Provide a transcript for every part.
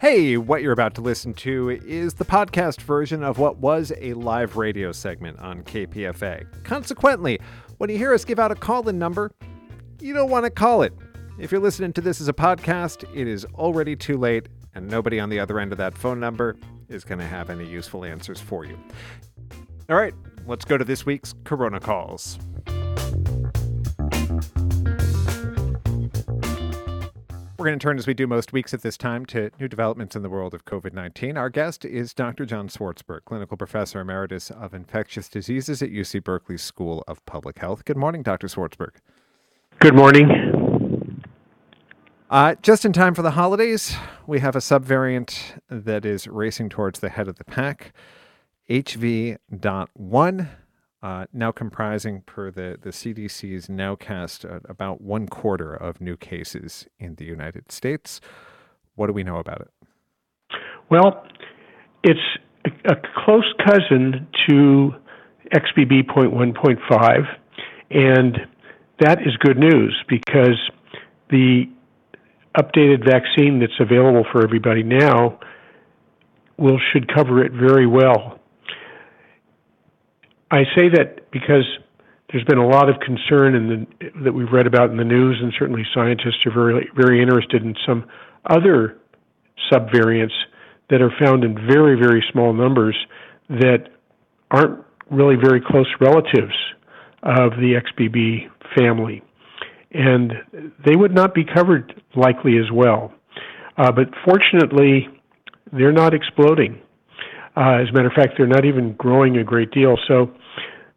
Hey, what you're about to listen to is the podcast version of what was a live radio segment on KPFA. Consequently, when you hear us give out a call in number, you don't want to call it. If you're listening to this as a podcast, it is already too late, and nobody on the other end of that phone number is going to have any useful answers for you. All right, let's go to this week's Corona Calls. We're going to turn, as we do most weeks at this time, to new developments in the world of COVID 19. Our guest is Dr. John Swartzberg, Clinical Professor Emeritus of Infectious Diseases at UC Berkeley School of Public Health. Good morning, Dr. Swartzberg. Good morning. Uh, just in time for the holidays, we have a subvariant that is racing towards the head of the pack, HV.1 uh, now comprising, per the, the CDC's nowcast, uh, about one quarter of new cases in the United States. What do we know about it? Well, it's a, a close cousin to XBB.1.5, and that is good news because the updated vaccine that's available for everybody now will should cover it very well. I say that because there's been a lot of concern in the, that we've read about in the news, and certainly scientists are very, very interested in some other subvariants that are found in very, very small numbers that aren't really very close relatives of the XBB family. And they would not be covered likely as well. Uh, but fortunately, they're not exploding. Uh, as a matter of fact, they're not even growing a great deal. So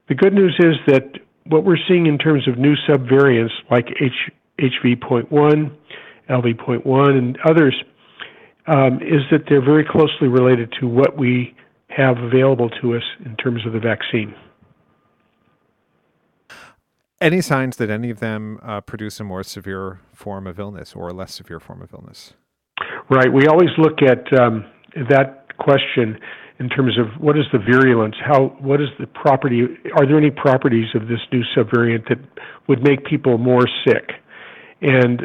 the good news is that what we're seeing in terms of new subvariants like H, HV.1, LV.1, and others um, is that they're very closely related to what we have available to us in terms of the vaccine. Any signs that any of them uh, produce a more severe form of illness or a less severe form of illness? Right. We always look at um, that question in terms of what is the virulence? How what is the property? Are there any properties of this new subvariant that would make people more sick? And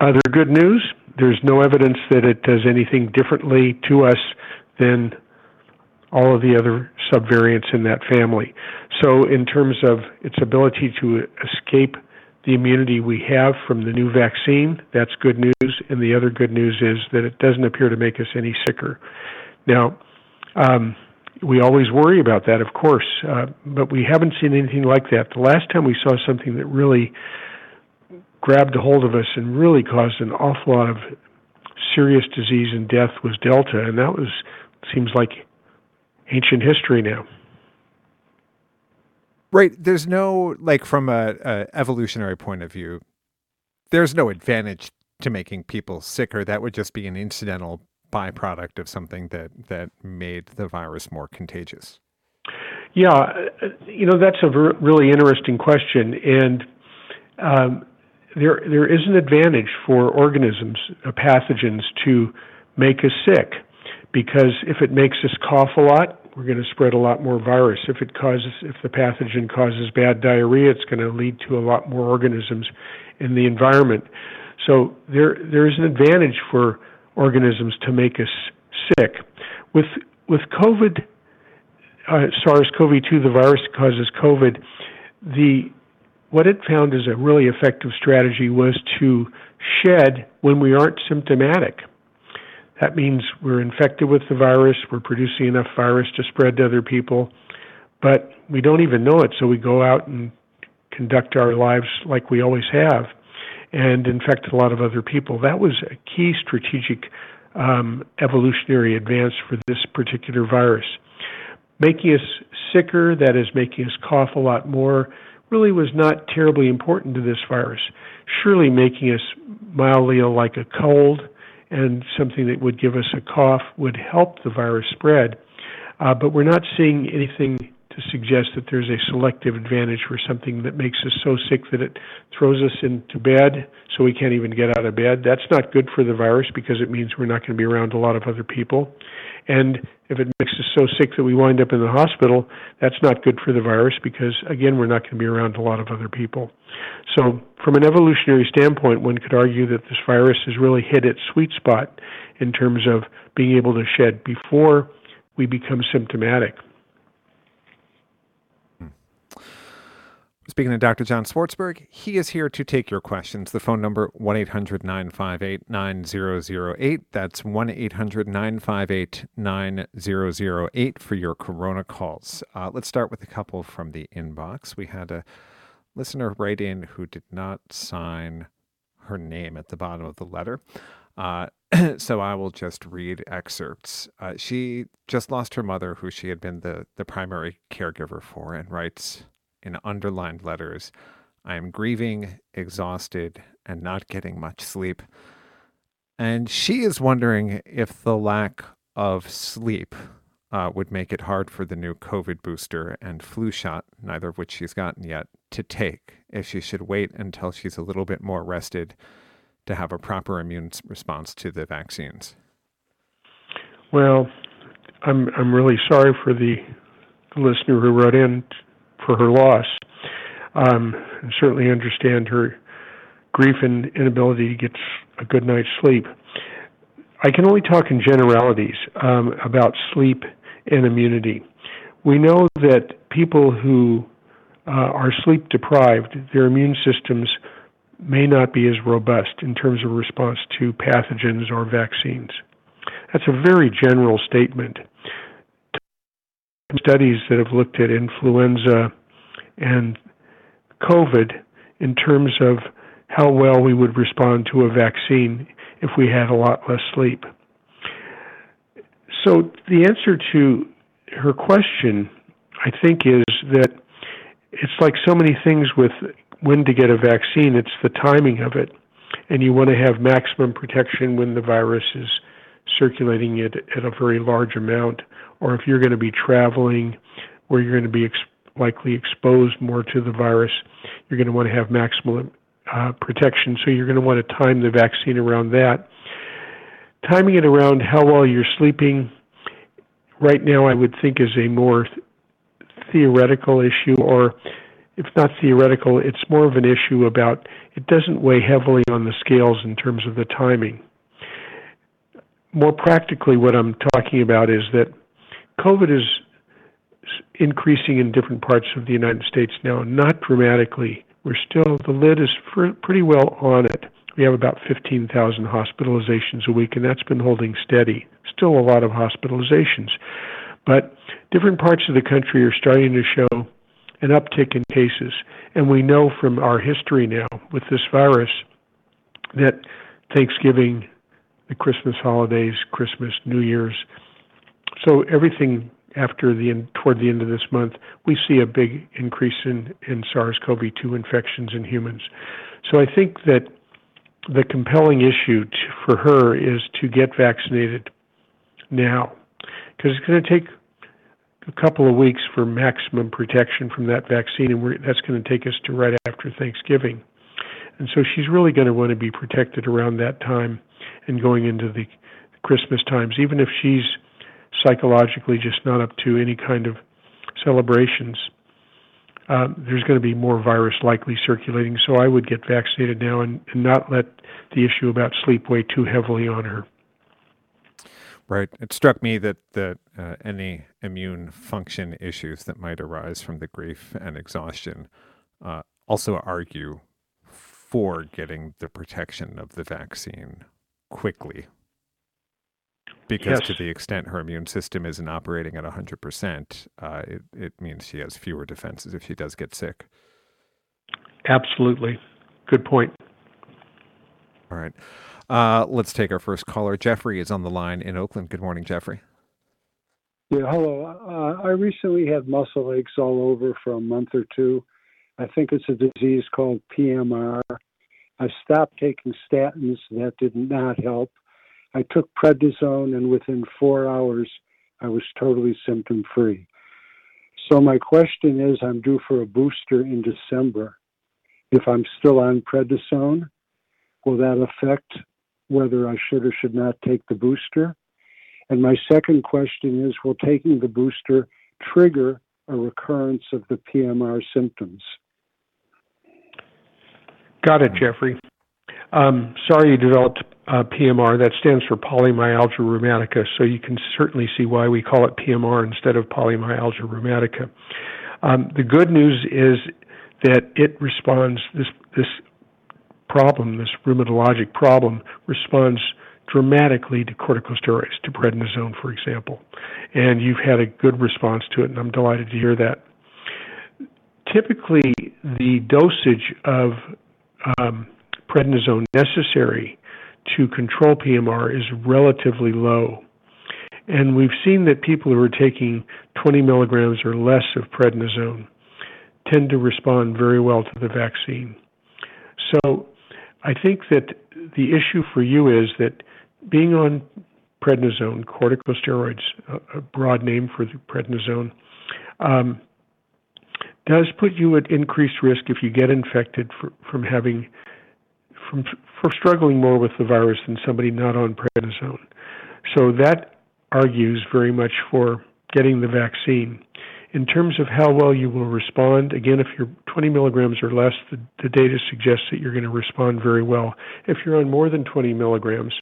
other good news: there's no evidence that it does anything differently to us than all of the other subvariants in that family. So, in terms of its ability to escape the immunity we have from the new vaccine, that's good news. And the other good news is that it doesn't appear to make us any sicker. Now, um, we always worry about that, of course, uh, but we haven't seen anything like that. The last time we saw something that really grabbed a hold of us and really caused an awful lot of serious disease and death was Delta, and that was seems like ancient history now. Right. There's no like from a, a evolutionary point of view. There's no advantage to making people sicker. That would just be an incidental byproduct of something that that made the virus more contagious? Yeah, you know that's a ver- really interesting question, and um, there there is an advantage for organisms, uh, pathogens, to make us sick, because if it makes us cough a lot, we're going to spread a lot more virus. If it causes, if the pathogen causes bad diarrhea, it's going to lead to a lot more organisms in the environment. So there there is an advantage for organisms to make us sick. With with COVID, uh, SARS-CoV-2, the virus causes COVID, the what it found is a really effective strategy was to shed when we aren't symptomatic. That means we're infected with the virus, we're producing enough virus to spread to other people, but we don't even know it, so we go out and conduct our lives like we always have and infect a lot of other people. That was a key strategic um, evolutionary advance for this particular virus. Making us sicker, that is, making us cough a lot more, really was not terribly important to this virus. Surely making us mildly ill like a cold and something that would give us a cough would help the virus spread. Uh, but we're not seeing anything to suggest that there's a selective advantage for something that makes us so sick that it throws us into bed so we can't even get out of bed. That's not good for the virus because it means we're not going to be around a lot of other people. And if it makes us so sick that we wind up in the hospital, that's not good for the virus because, again, we're not going to be around a lot of other people. So, from an evolutionary standpoint, one could argue that this virus has really hit its sweet spot in terms of being able to shed before we become symptomatic. Speaking to Dr. John Swartzberg, he is here to take your questions. The phone number 1-800-958-9008. That's 1-800-958-9008 for your corona calls. Uh, let's start with a couple from the inbox. We had a listener write in who did not sign her name at the bottom of the letter. Uh, so I will just read excerpts. Uh, she just lost her mother, who she had been the, the primary caregiver for, and writes in underlined letters I am grieving, exhausted, and not getting much sleep. And she is wondering if the lack of sleep uh, would make it hard for the new COVID booster and flu shot, neither of which she's gotten yet, to take, if she should wait until she's a little bit more rested to have a proper immune response to the vaccines. Well, I'm I'm really sorry for the, the listener who wrote in for her loss. Um, and certainly understand her grief and inability to get a good night's sleep. I can only talk in generalities um, about sleep and immunity. We know that people who uh, are sleep deprived, their immune systems may not be as robust in terms of response to pathogens or vaccines. That's a very general statement studies that have looked at influenza and COVID in terms of how well we would respond to a vaccine if we had a lot less sleep. So, the answer to her question, I think, is that it's like so many things with when to get a vaccine, it's the timing of it. And you want to have maximum protection when the virus is circulating it at a very large amount, or if you're going to be traveling where you're going to be ex- likely exposed more to the virus, you're going to want to have maximal uh, protection. So you're going to want to time the vaccine around that. Timing it around how well you're sleeping, right now, I would think is a more th- theoretical issue, or if not theoretical, it's more of an issue about it doesn't weigh heavily on the scales in terms of the timing more practically, what I'm talking about is that COVID is increasing in different parts of the United States now, not dramatically. We're still, the lid is pretty well on it. We have about 15,000 hospitalizations a week, and that's been holding steady. Still a lot of hospitalizations. But different parts of the country are starting to show an uptick in cases. And we know from our history now with this virus that Thanksgiving, the Christmas holidays, Christmas, New Year's. So everything after the end, toward the end of this month, we see a big increase in, in SARS-CoV-2 infections in humans. So I think that the compelling issue for her is to get vaccinated now, because it's going to take a couple of weeks for maximum protection from that vaccine, and that's going to take us to right after Thanksgiving. And so she's really going to want to be protected around that time and going into the Christmas times, even if she's psychologically just not up to any kind of celebrations. Um, there's going to be more virus likely circulating, so I would get vaccinated now and, and not let the issue about sleep weigh too heavily on her. Right. It struck me that that uh, any immune function issues that might arise from the grief and exhaustion uh, also argue for getting the protection of the vaccine quickly. Because yes. to the extent her immune system isn't operating at 100%, uh, it, it means she has fewer defenses if she does get sick. Absolutely. Good point. All right. Uh, let's take our first caller. Jeffrey is on the line in Oakland. Good morning, Jeffrey. Yeah, hello. Uh, I recently had muscle aches all over for a month or two. I think it's a disease called PMR. I stopped taking statins. That did not help. I took prednisone, and within four hours, I was totally symptom free. So my question is, I'm due for a booster in December. If I'm still on prednisone, will that affect whether I should or should not take the booster? And my second question is, will taking the booster trigger a recurrence of the PMR symptoms? Got it, Jeffrey. Um, sorry you developed uh, PMR. That stands for polymyalgia rheumatica. So you can certainly see why we call it PMR instead of polymyalgia rheumatica. Um, the good news is that it responds this this problem, this rheumatologic problem, responds dramatically to corticosteroids, to prednisone, for example. And you've had a good response to it, and I'm delighted to hear that. Typically, the dosage of um, prednisone necessary to control PMR is relatively low. And we've seen that people who are taking 20 milligrams or less of prednisone tend to respond very well to the vaccine. So I think that the issue for you is that being on prednisone, corticosteroids, a broad name for the prednisone, um, does put you at increased risk if you get infected for, from having from for struggling more with the virus than somebody not on prednisone. So that argues very much for getting the vaccine. In terms of how well you will respond, again, if you're 20 milligrams or less, the, the data suggests that you're going to respond very well. If you're on more than 20 milligrams,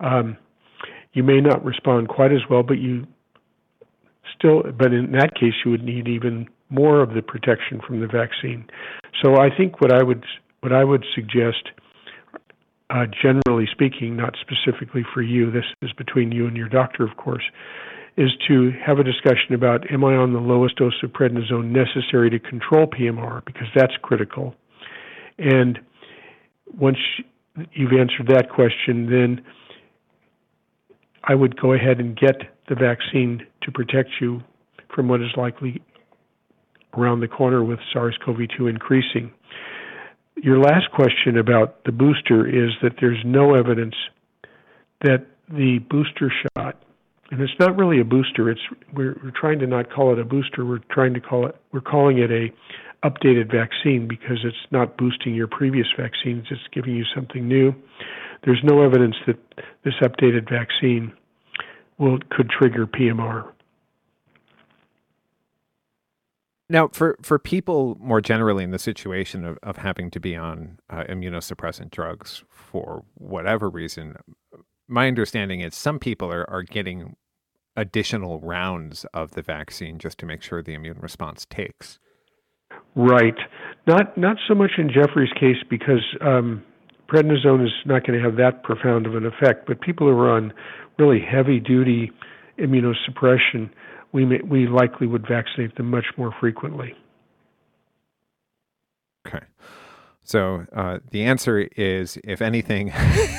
um, you may not respond quite as well, but you still, but in that case, you would need even more of the protection from the vaccine. So I think what I would what I would suggest uh, generally speaking, not specifically for you, this is between you and your doctor, of course, is to have a discussion about am I on the lowest dose of prednisone necessary to control PMR, because that's critical. And once you've answered that question, then I would go ahead and get the vaccine to protect you from what is likely around the corner with SARS CoV 2 increasing your last question about the booster is that there's no evidence that the booster shot, and it's not really a booster. It's we're, we're trying to not call it a booster. We're trying to call it we're calling it a updated vaccine because it's not boosting your previous vaccines. It's giving you something new. There's no evidence that this updated vaccine will could trigger PMR. Now, for, for people more generally in the situation of, of having to be on uh, immunosuppressant drugs for whatever reason, my understanding is some people are, are getting additional rounds of the vaccine just to make sure the immune response takes. Right. Not not so much in Jeffrey's case because um, prednisone is not going to have that profound of an effect, but people who are on really heavy duty immunosuppression we may, we likely would vaccinate them much more frequently. Okay. So uh, the answer is, if anything,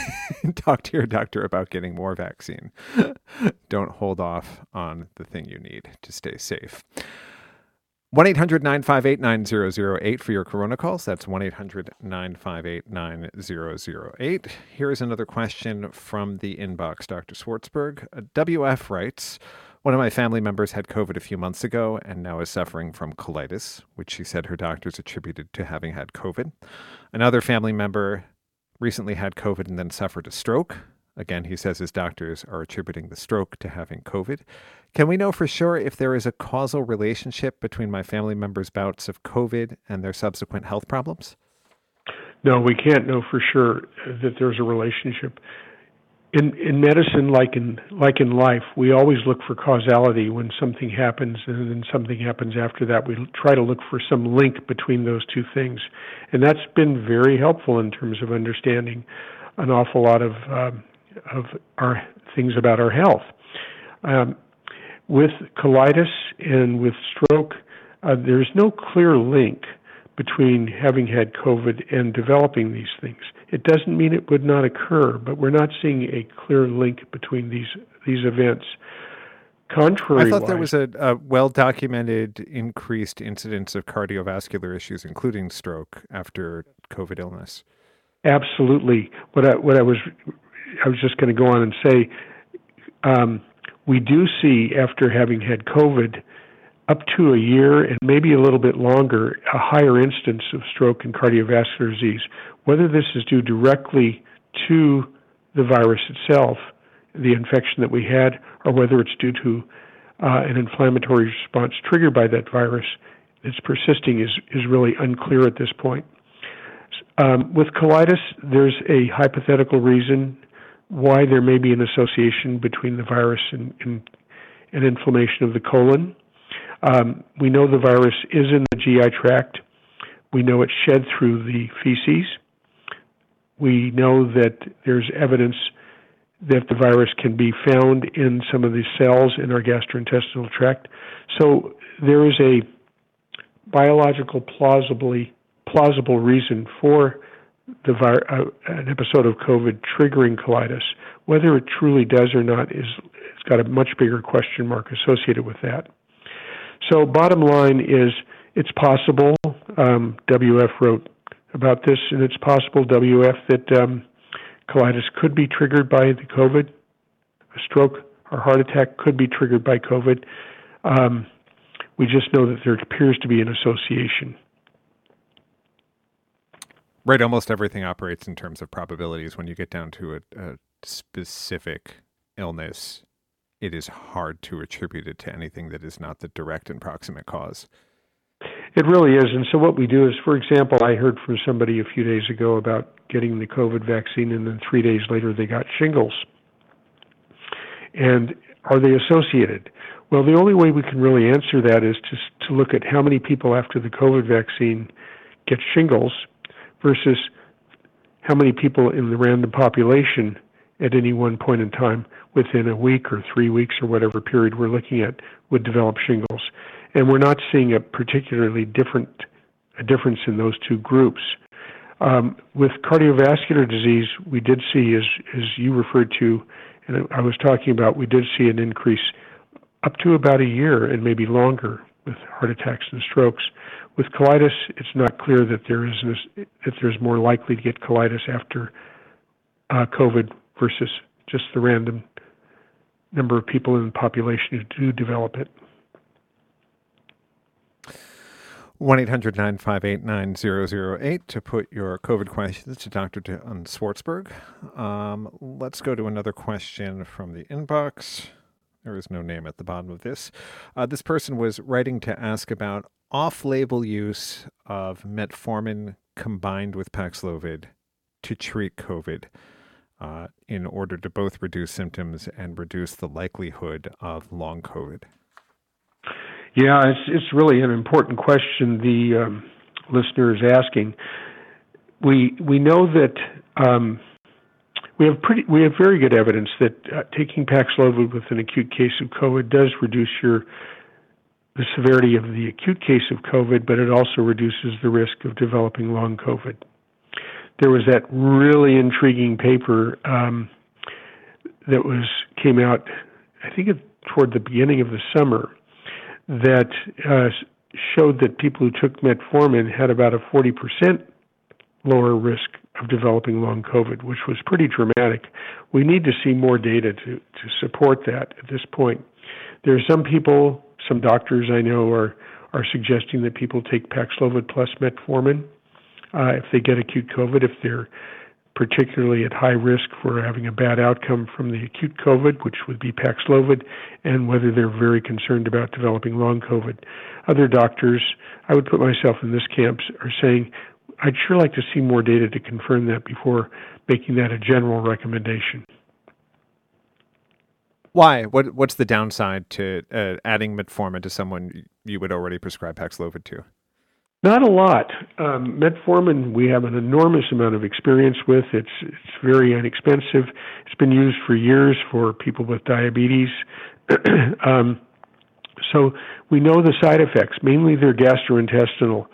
talk to your doctor about getting more vaccine. Don't hold off on the thing you need to stay safe. 1 800 958 9008 for your Corona calls. That's 1 800 958 9008. Here's another question from the inbox, Dr. Swartzberg. WF writes, one of my family members had COVID a few months ago and now is suffering from colitis, which she said her doctors attributed to having had COVID. Another family member recently had COVID and then suffered a stroke. Again, he says his doctors are attributing the stroke to having COVID. Can we know for sure if there is a causal relationship between my family members' bouts of COVID and their subsequent health problems? No, we can't know for sure that there's a relationship in in medicine like in like in life we always look for causality when something happens and then something happens after that. We try to look for some link between those two things. And that's been very helpful in terms of understanding an awful lot of um, of our things about our health. Um, with colitis and with stroke uh, there's no clear link between having had COVID and developing these things. It doesn't mean it would not occur, but we're not seeing a clear link between these these events. Contrary, I thought there was a, a well documented increased incidence of cardiovascular issues, including stroke, after COVID illness. Absolutely. What I what I was I was just going to go on and say, um, we do see after having had COVID up to a year and maybe a little bit longer, a higher instance of stroke and cardiovascular disease. Whether this is due directly to the virus itself, the infection that we had, or whether it's due to uh, an inflammatory response triggered by that virus that's persisting is, is really unclear at this point. Um, with colitis, there's a hypothetical reason why there may be an association between the virus and, and, and inflammation of the colon. Um, we know the virus is in the GI tract. We know it's shed through the feces. We know that there's evidence that the virus can be found in some of the cells in our gastrointestinal tract. So there is a biological plausibly plausible reason for the uh, an episode of COVID triggering colitis. Whether it truly does or not is it's got a much bigger question mark associated with that. So bottom line is it's possible. Um, WF wrote about this, and it's possible WF that um, colitis could be triggered by the COVID. A stroke or heart attack could be triggered by COVID. Um, we just know that there appears to be an association. Right, almost everything operates in terms of probabilities. When you get down to a, a specific illness, it is hard to attribute it to anything that is not the direct and proximate cause. It really is. And so, what we do is, for example, I heard from somebody a few days ago about getting the COVID vaccine, and then three days later they got shingles. And are they associated? Well, the only way we can really answer that is to, to look at how many people after the COVID vaccine get shingles versus how many people in the random population at any one point in time within a week or three weeks or whatever period we're looking at would develop shingles. And we're not seeing a particularly different a difference in those two groups. Um, with cardiovascular disease, we did see, as, as you referred to, and I was talking about, we did see an increase up to about a year and maybe longer with heart attacks and strokes. With colitis, it's not clear that there is that there's more likely to get colitis after uh, COVID versus just the random number of people in the population who do develop it. 1 800 958 9008 to put your COVID questions to Dr. Dan Swartzberg. Um, let's go to another question from the inbox. There is no name at the bottom of this. Uh, this person was writing to ask about off label use of metformin combined with Paxlovid to treat COVID uh, in order to both reduce symptoms and reduce the likelihood of long COVID? Yeah, it's it's really an important question the um, listener is asking. We we know that um, we have pretty we have very good evidence that uh, taking Paxlovid with an acute case of COVID does reduce your the severity of the acute case of COVID, but it also reduces the risk of developing long COVID there was that really intriguing paper um, that was came out, I think, it, toward the beginning of the summer, that uh, showed that people who took metformin had about a 40% lower risk of developing long COVID, which was pretty dramatic. We need to see more data to, to support that at this point. There are some people, some doctors I know are are suggesting that people take Paxlovid plus metformin uh, if they get acute COVID, if they're particularly at high risk for having a bad outcome from the acute COVID, which would be Paxlovid, and whether they're very concerned about developing long COVID. Other doctors, I would put myself in this camp, are saying, I'd sure like to see more data to confirm that before making that a general recommendation. Why? What What's the downside to uh, adding metformin to someone you would already prescribe Paxlovid to? Not a lot. Um, metformin, we have an enormous amount of experience with. It's it's very inexpensive. It's been used for years for people with diabetes. um, so we know the side effects. Mainly, they're gastrointestinal.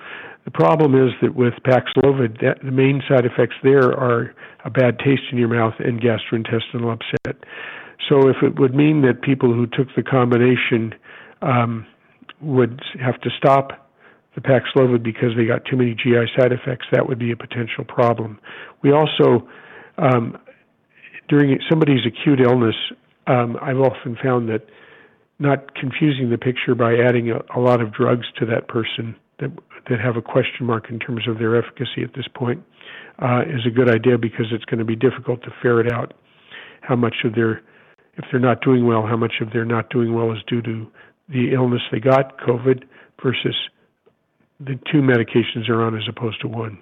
The problem is that with Paxlovid, that, the main side effects there are a bad taste in your mouth and gastrointestinal upset. So if it would mean that people who took the combination um, would have to stop the Paxlovid because they got too many GI side effects, that would be a potential problem. We also, um, during somebody's acute illness, um, I've often found that not confusing the picture by adding a, a lot of drugs to that person that that have a question mark in terms of their efficacy at this point uh, is a good idea because it's going to be difficult to ferret out how much of their if they're not doing well, how much of their not doing well is due to the illness they got, COVID, versus the two medications they're on as opposed to one.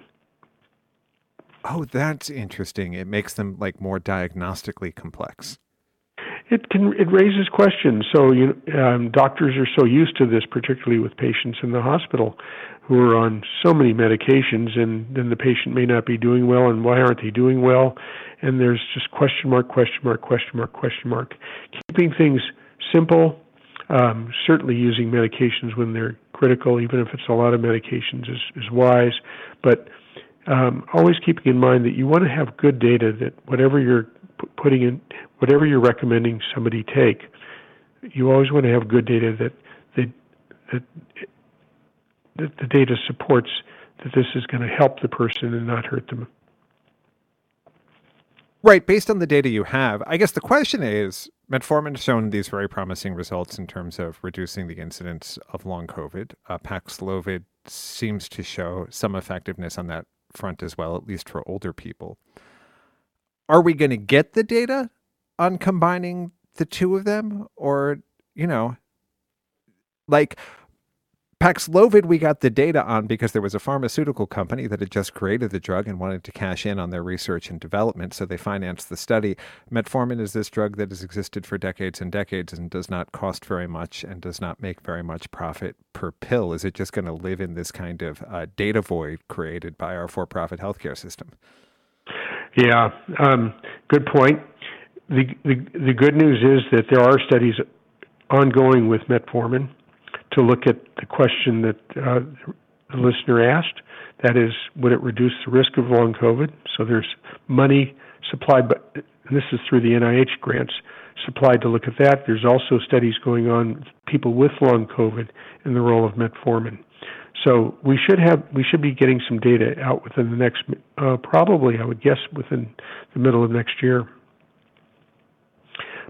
Oh, that's interesting. It makes them like more diagnostically complex. It can it raises questions. So you um, doctors are so used to this, particularly with patients in the hospital who are on so many medications, and then the patient may not be doing well, and why aren't they doing well? And there's just question mark, question mark, question mark, question mark. Keeping things simple, um, certainly using medications when they're critical, even if it's a lot of medications, is, is wise. But um, always keeping in mind that you want to have good data that whatever you're putting in, whatever you're recommending somebody take, you always want to have good data that that that, that the data supports that this is going to help the person and not hurt them. Right, based on the data you have, I guess the question is metformin has shown these very promising results in terms of reducing the incidence of long COVID. Uh, Paxlovid seems to show some effectiveness on that front as well, at least for older people. Are we going to get the data on combining the two of them? Or, you know, like Paxlovid, we got the data on because there was a pharmaceutical company that had just created the drug and wanted to cash in on their research and development, so they financed the study. Metformin is this drug that has existed for decades and decades and does not cost very much and does not make very much profit per pill. Is it just going to live in this kind of uh, data void created by our for profit healthcare system? Yeah, um, good point. The, the, the good news is that there are studies ongoing with metformin to look at the question that uh, the listener asked. That is, would it reduce the risk of long COVID? So there's money supplied, but and this is through the NIH grants supplied to look at that. There's also studies going on people with long COVID and the role of metformin. So we should have we should be getting some data out within the next uh, probably I would guess within the middle of next year.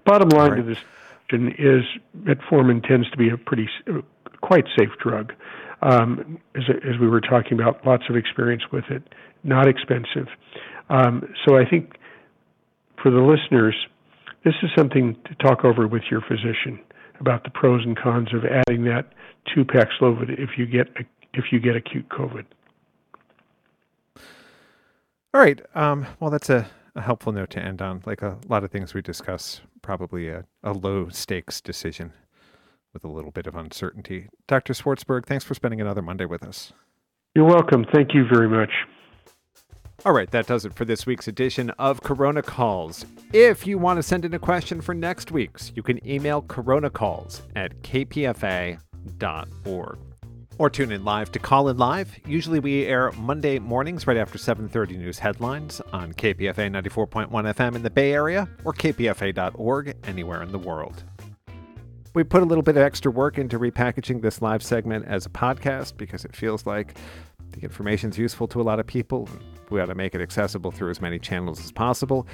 Bottom line right. to this question is metformin tends to be a pretty quite safe drug. Um, as, as, we were talking about, lots of experience with it, not expensive. Um, so I think for the listeners, this is something to talk over with your physician about the pros and cons of adding that to Paxlovid if you get if you get acute COVID. All right. Um, well, that's a, a, helpful note to end on. Like a lot of things we discuss, probably a, a low stakes decision with a little bit of uncertainty. Dr. Swartzberg, thanks for spending another Monday with us. You're welcome. Thank you very much. All right, that does it for this week's edition of Corona Calls. If you want to send in a question for next week's, you can email coronacalls at kpfa.org. Or tune in live to Call in Live. Usually we air Monday mornings right after 7:30 news headlines on KPFA 94.1 FM in the Bay Area or kpfa.org anywhere in the world. We put a little bit of extra work into repackaging this live segment as a podcast because it feels like the information is useful to a lot of people. We ought to make it accessible through as many channels as possible.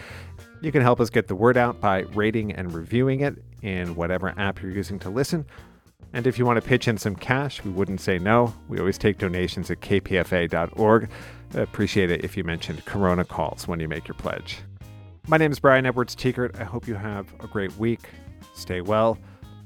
You can help us get the word out by rating and reviewing it in whatever app you're using to listen. And if you want to pitch in some cash, we wouldn't say no. We always take donations at kpfa.org. Appreciate it if you mentioned Corona calls when you make your pledge. My name is Brian Edwards Tiekert. I hope you have a great week. Stay well.